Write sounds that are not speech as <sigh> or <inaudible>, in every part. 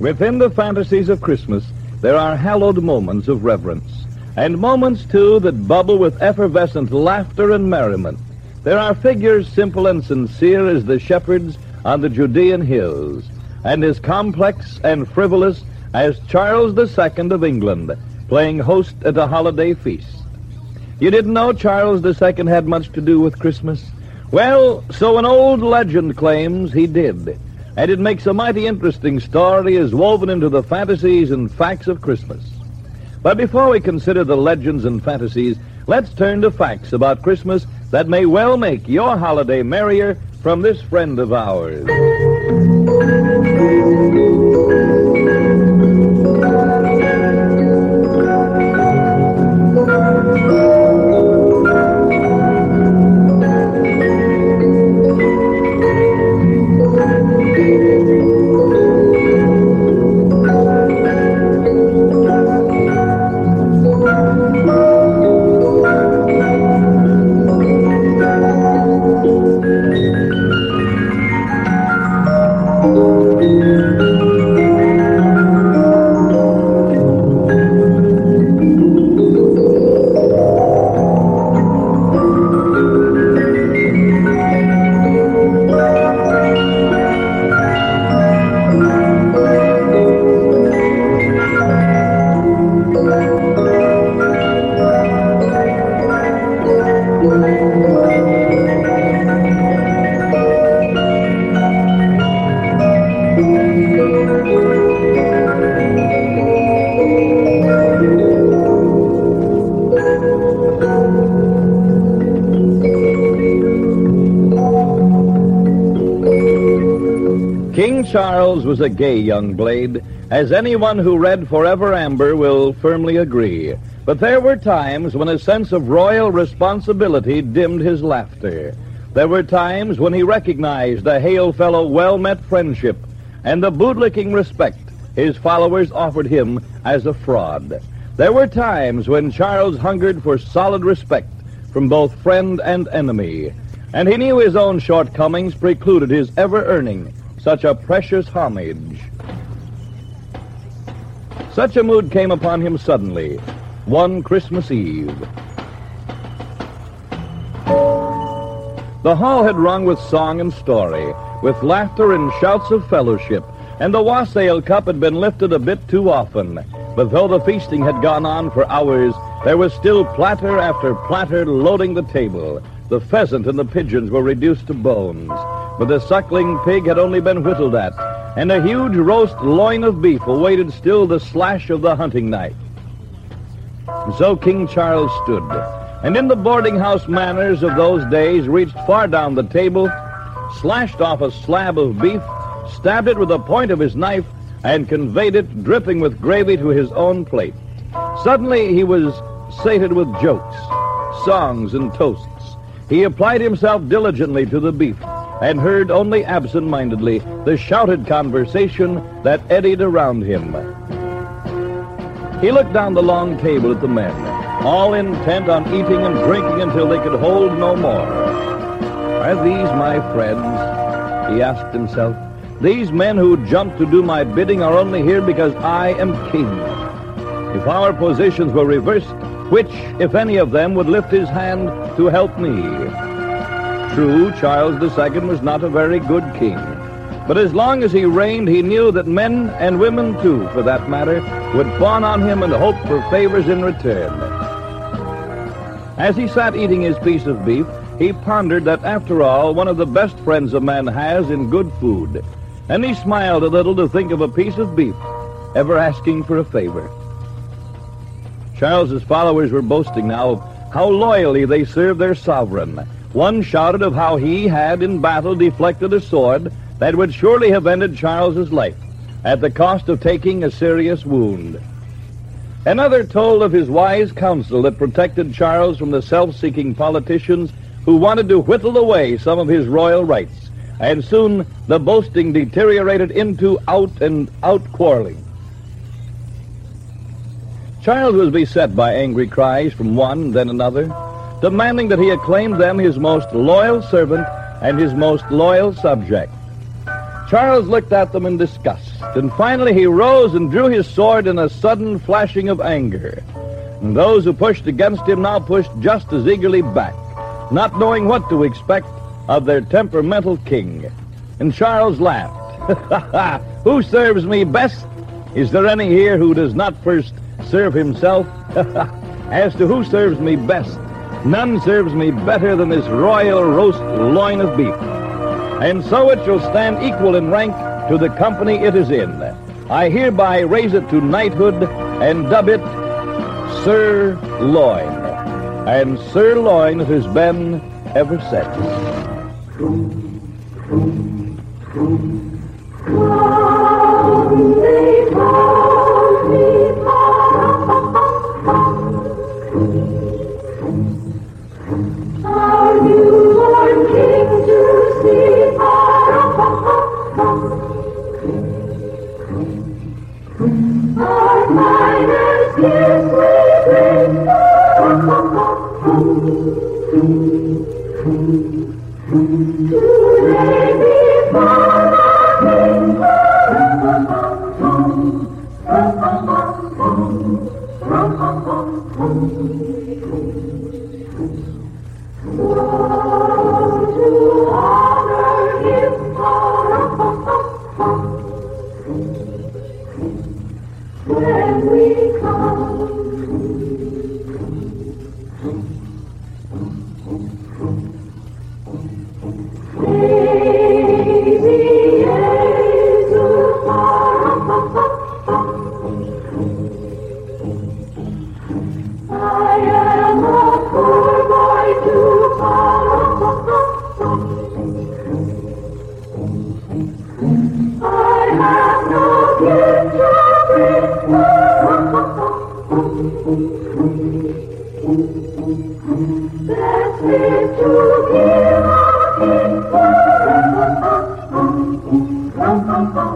Within the fantasies of Christmas, there are hallowed moments of reverence, and moments, too, that bubble with effervescent laughter and merriment. There are figures simple and sincere as the shepherds on the Judean hills, and as complex and frivolous as Charles II of England, playing host at a holiday feast. You didn't know Charles II had much to do with Christmas? Well, so an old legend claims he did and it makes a mighty interesting story as woven into the fantasies and facts of Christmas. But before we consider the legends and fantasies, let's turn to facts about Christmas that may well make your holiday merrier from this friend of ours. Charles was a gay young blade, as anyone who read Forever Amber will firmly agree. But there were times when a sense of royal responsibility dimmed his laughter. There were times when he recognized a hail fellow well-met friendship and the bootlicking respect his followers offered him as a fraud. There were times when Charles hungered for solid respect from both friend and enemy, and he knew his own shortcomings precluded his ever earning such a precious homage. Such a mood came upon him suddenly, one Christmas Eve. The hall had rung with song and story, with laughter and shouts of fellowship, and the wassail cup had been lifted a bit too often. But though the feasting had gone on for hours, there was still platter after platter loading the table. The pheasant and the pigeons were reduced to bones, but the suckling pig had only been whittled at, and a huge roast loin of beef awaited still the slash of the hunting knife. And so King Charles stood, and in the boarding house manners of those days reached far down the table, slashed off a slab of beef, stabbed it with the point of his knife, and conveyed it dripping with gravy to his own plate. Suddenly he was sated with jokes, songs, and toasts. He applied himself diligently to the beef and heard only absent-mindedly the shouted conversation that eddied around him. He looked down the long table at the men, all intent on eating and drinking until they could hold no more. Are these my friends? He asked himself. These men who jump to do my bidding are only here because I am king. If our positions were reversed, which, if any of them, would lift his hand to help me? True, Charles II was not a very good king. But as long as he reigned, he knew that men and women, too, for that matter, would fawn on him and hope for favors in return. As he sat eating his piece of beef, he pondered that, after all, one of the best friends a man has in good food. And he smiled a little to think of a piece of beef ever asking for a favor. Charles's followers were boasting now of how loyally they served their sovereign. One shouted of how he had in battle deflected a sword that would surely have ended Charles's life at the cost of taking a serious wound. Another told of his wise counsel that protected Charles from the self-seeking politicians who wanted to whittle away some of his royal rights. And soon the boasting deteriorated into out and out quarreling. Charles was beset by angry cries from one then another, demanding that he acclaim them his most loyal servant and his most loyal subject. Charles looked at them in disgust. and finally he rose and drew his sword in a sudden flashing of anger. And those who pushed against him now pushed just as eagerly back, not knowing what to expect of their temperamental king. And Charles laughed. <laughs> who serves me best? Is there any here who does not first serve himself? <laughs> As to who serves me best, none serves me better than this royal roast loin of beef. And so it shall stand equal in rank to the company it is in. I hereby raise it to knighthood and dub it Sir Loin. And Sir Loin it has been ever since. Well,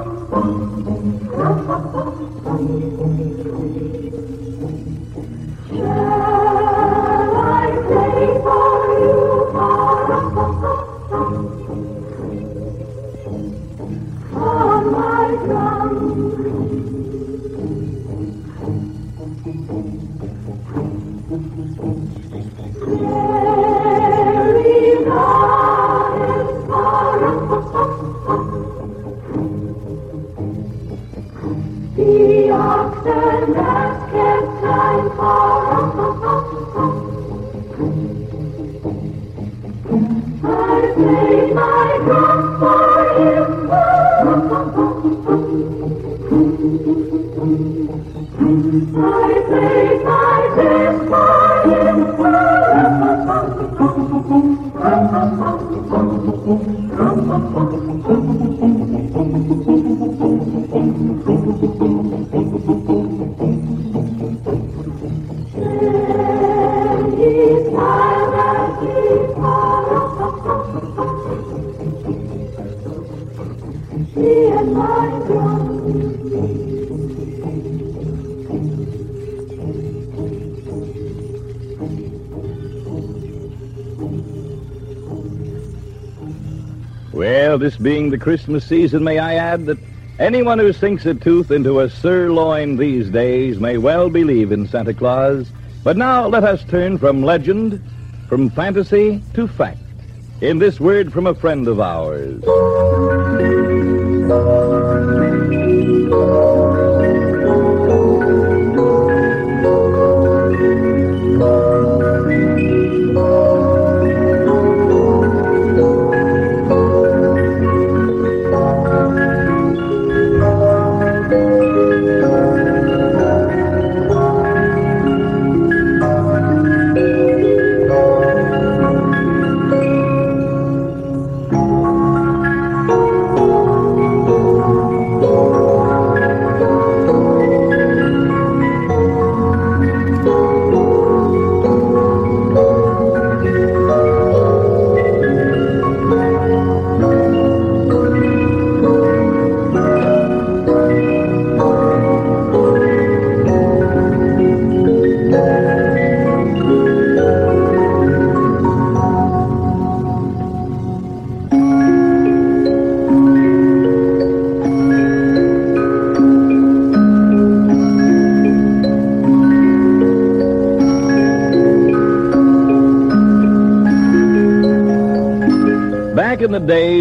being the Christmas season, may I add that anyone who sinks a tooth into a sirloin these days may well believe in Santa Claus. But now let us turn from legend, from fantasy to fact, in this word from a friend of ours.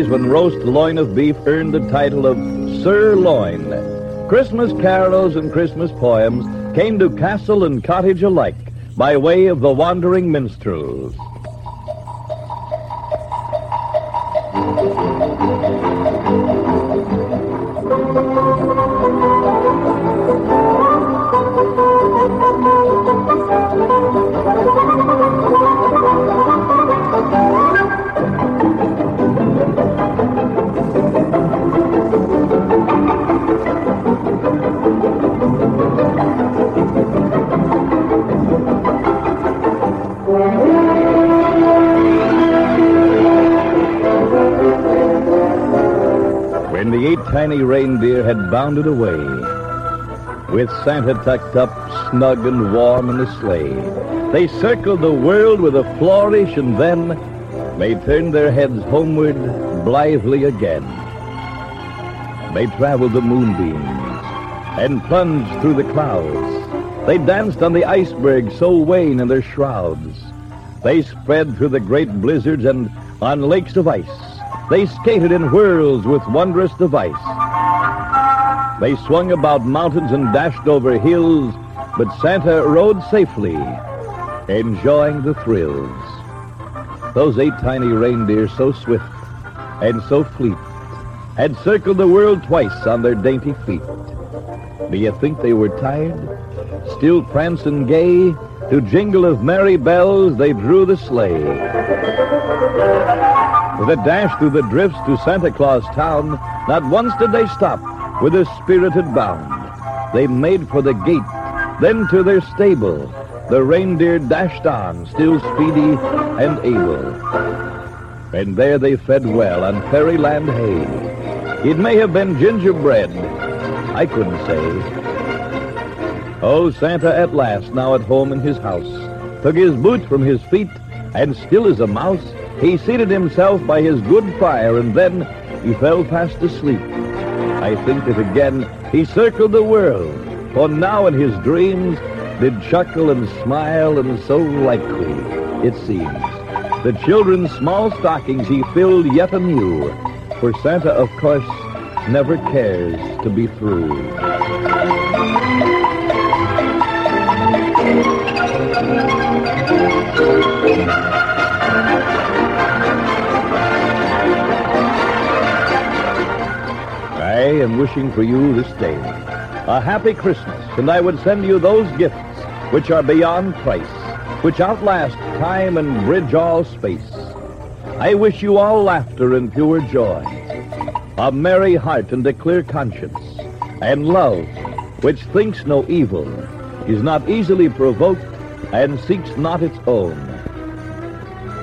Days when roast loin of beef earned the title of sirloin, Christmas carols and Christmas poems came to castle and cottage alike by way of the wandering minstrels. Bounded away, with Santa tucked up snug and warm in the sleigh, they circled the world with a flourish and then they turned their heads homeward blithely again. They traveled the moonbeams and plunged through the clouds. They danced on the icebergs so wan in their shrouds. They spread through the great blizzards and on lakes of ice. They skated in whirls with wondrous device. They swung about mountains and dashed over hills, but Santa rode safely, enjoying the thrills. Those eight tiny reindeer, so swift and so fleet, had circled the world twice on their dainty feet. Do you think they were tired? Still prancing gay, to jingle of merry bells they drew the sleigh. With a dash through the drifts to Santa Claus town, not once did they stop with a spirited bound. They made for the gate, then to their stable. The reindeer dashed on, still speedy and able. And there they fed well on fairyland hay. It may have been gingerbread. I couldn't say. Oh, Santa at last, now at home in his house, took his boots from his feet, and still as a mouse, he seated himself by his good fire, and then he fell fast asleep. I think that again he circled the world, for now in his dreams did chuckle and smile, and so likely, it seems. The children's small stockings he filled yet anew, for Santa, of course, never cares to be through. Wishing for you this day a happy Christmas, and I would send you those gifts which are beyond price, which outlast time and bridge all space. I wish you all laughter and pure joy, a merry heart and a clear conscience, and love which thinks no evil, is not easily provoked, and seeks not its own.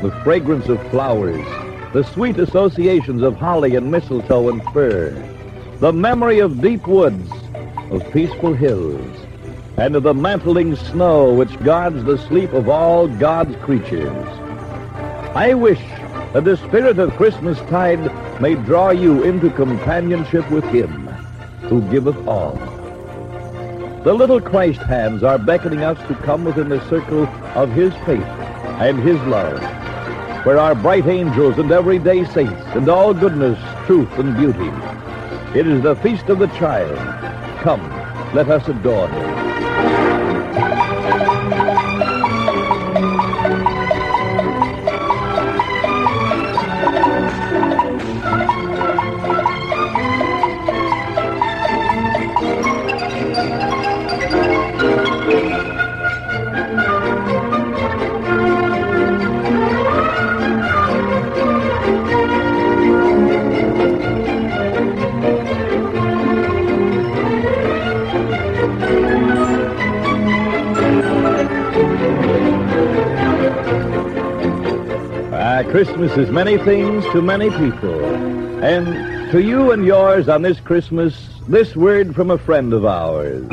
The fragrance of flowers, the sweet associations of holly and mistletoe and fir, the memory of deep woods, of peaceful hills, and of the mantling snow which guards the sleep of all God's creatures. I wish that the spirit of Christmas tide may draw you into companionship with him who giveth all. The little Christ hands are beckoning us to come within the circle of his faith and his love, where are bright angels and everyday saints and all goodness, truth, and beauty. It is the feast of the child. Come, let us adore him. Christmas is many things to many people. And to you and yours on this Christmas, this word from a friend of ours.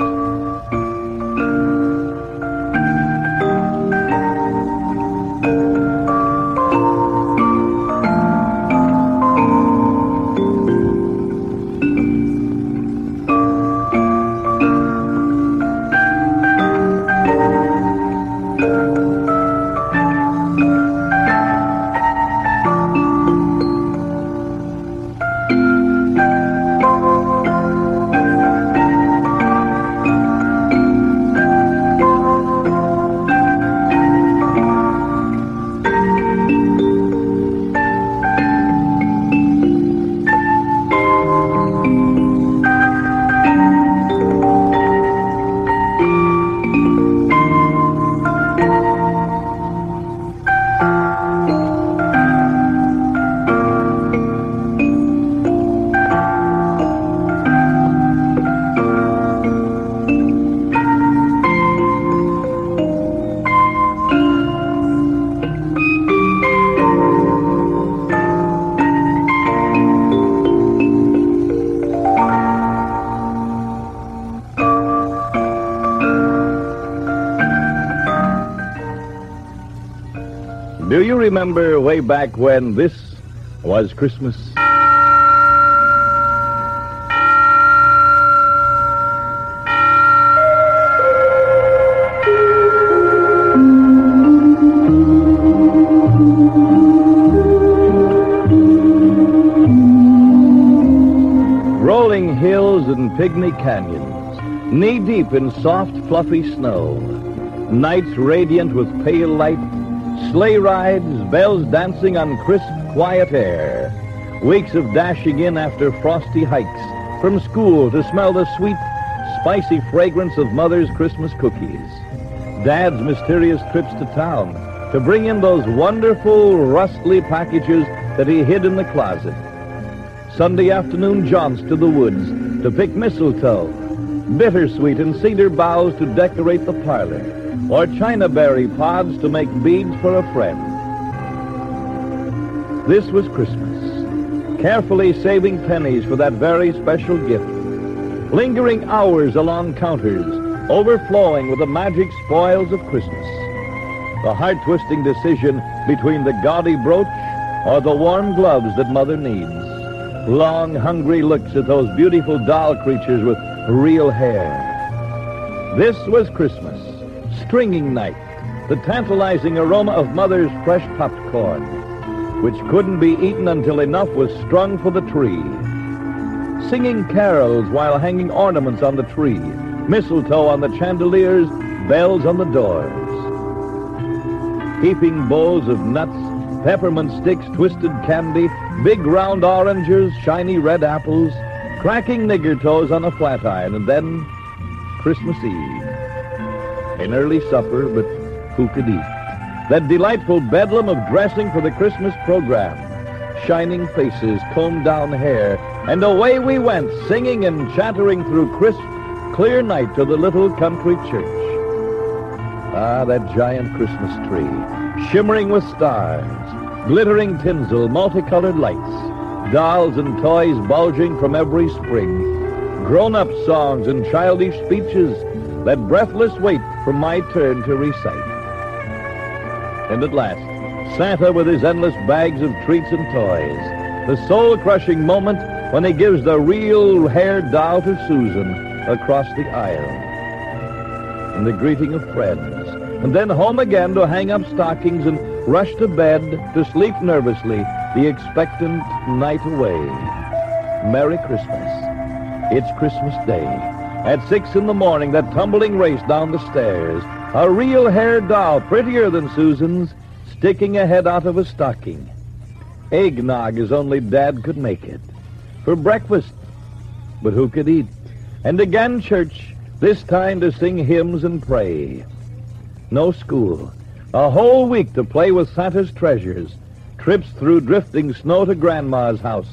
Do you remember way back when this was Christmas? Rolling hills and pygmy canyons, knee deep in soft, fluffy snow, nights radiant with pale light, sleigh rides, bells dancing on crisp, quiet air, weeks of dashing in after frosty hikes, from school to smell the sweet, spicy fragrance of Mother's Christmas cookies, Dad's mysterious trips to town to bring in those wonderful, rustly packages that he hid in the closet. Sunday afternoon jaunts to the woods to pick mistletoe, bittersweet and cedar boughs to decorate the parlor, or chinaberry pods to make beads for a friend. This was Christmas, carefully saving pennies for that very special gift, lingering hours along counters, overflowing with the magic spoils of Christmas. The heart-twisting decision between the gaudy brooch or the warm gloves that Mother needs long, hungry looks at those beautiful doll creatures with real hair. This was Christmas, stringing night, the tantalizing aroma of Mother's fresh popped corn, which couldn't be eaten until enough was strung for the tree. Singing carols while hanging ornaments on the tree, mistletoe on the chandeliers, bells on the doors. Heaping bowls of nuts peppermint sticks, twisted candy, big round oranges, shiny red apples, cracking nigger toes on a flat iron, and then Christmas Eve. An early supper, but who could eat? That delightful bedlam of dressing for the Christmas program. Shining faces, combed down hair, and away we went, singing and chattering through crisp, clear night to the little country church. Ah, that giant Christmas tree, shimmering with stars, glittering tinsel, multicolored lights, dolls and toys bulging from every spring, grown-up songs and childish speeches that breathless wait for my turn to recite. And at last, Santa with his endless bags of treats and toys, the soul-crushing moment when he gives the real hair doll to Susan across the aisle. And the greeting of friends, and then home again to hang up stockings and rush to bed to sleep nervously the expectant night away. Merry Christmas. It's Christmas Day. At six in the morning, that tumbling race down the stairs. A real hair doll, prettier than Susan's, sticking a head out of a stocking. Eggnog as only Dad could make it. For breakfast. But who could eat? And again church, this time to sing hymns and pray. No school. A whole week to play with Santa's treasures. Trips through drifting snow to Grandma's house.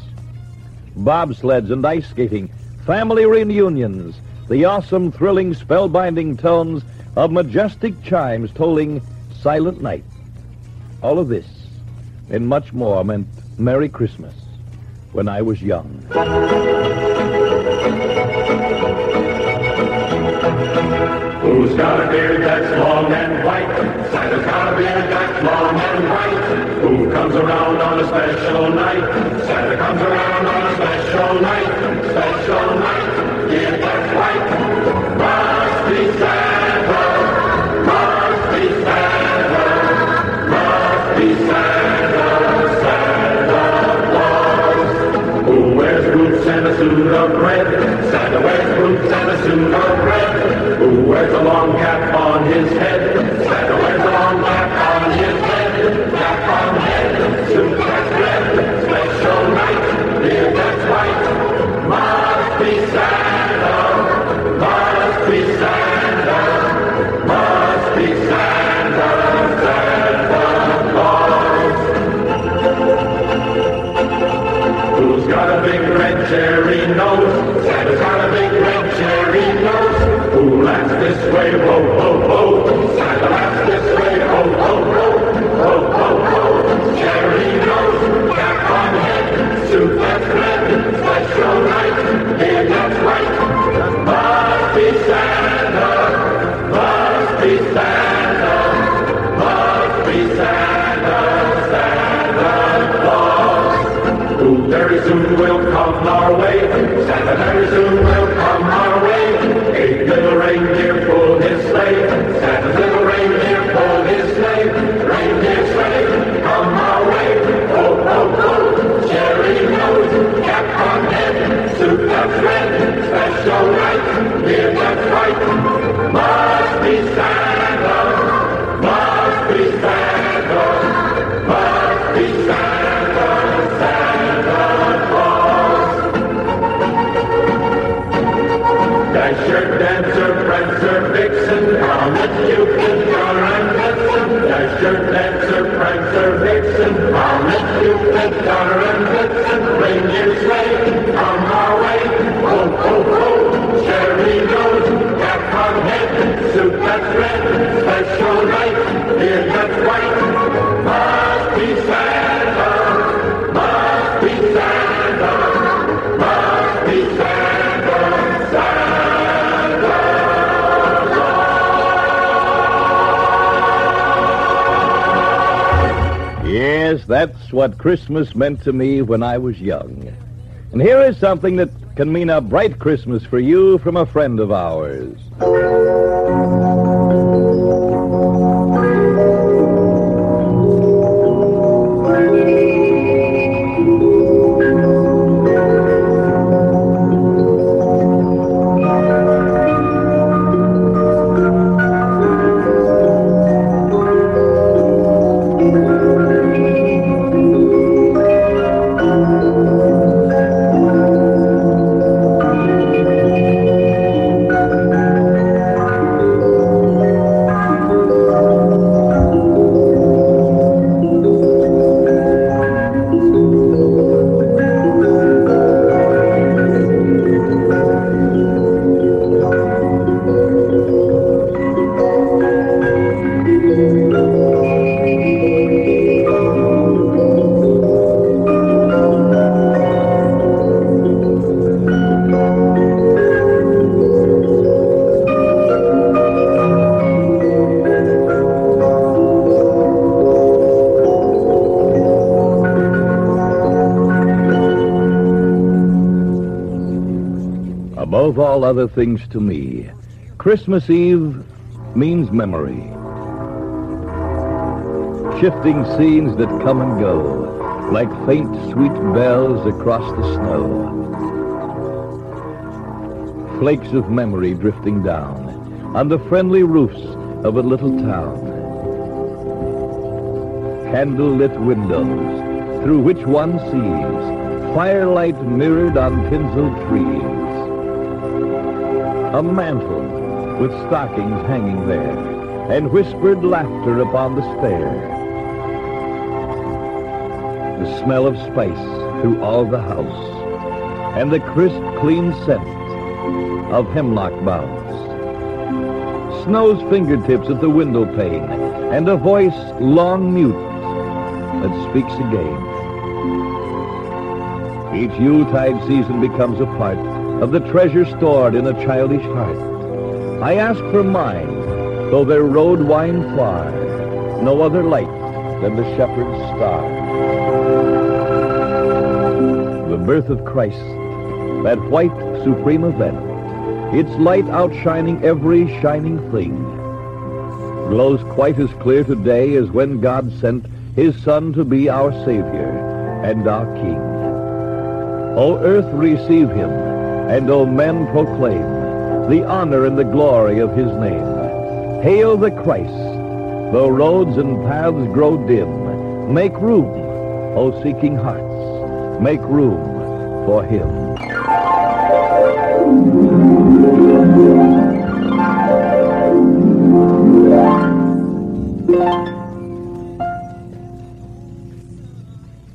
Bobsleds and ice skating. Family reunions. The awesome, thrilling, spellbinding tones of majestic chimes tolling Silent Night. All of this and much more meant Merry Christmas when I was young. Who's got a beard that's long and white? Santa's got a beard that's long and white. Who comes around on a special night? Santa comes around on a special night. Special night. What Christmas meant to me when I was young. And here is something that can mean a bright Christmas for you from a friend of ours. Other things to me, Christmas Eve means memory. Shifting scenes that come and go, like faint, sweet bells across the snow. Flakes of memory drifting down on the friendly roofs of a little town. Candle-lit windows through which one sees firelight mirrored on tinsel trees. A mantle with stockings hanging there, and whispered laughter upon the stair. The smell of spice through all the house, and the crisp, clean scent of hemlock boughs. Snow's fingertips at the window pane, and a voice long mute that speaks again. Each Yuletide season becomes a part of the treasure stored in a childish heart. I ask for mine, though their road wind far, no other light than the shepherd's star. The birth of Christ, that white supreme event, its light outshining every shining thing, glows quite as clear today as when God sent his Son to be our Savior and our King. O earth, receive him, and O men, proclaim the honor and the glory of his name. Hail the Christ, though roads and paths grow dim. Make room, O seeking hearts, make room for him.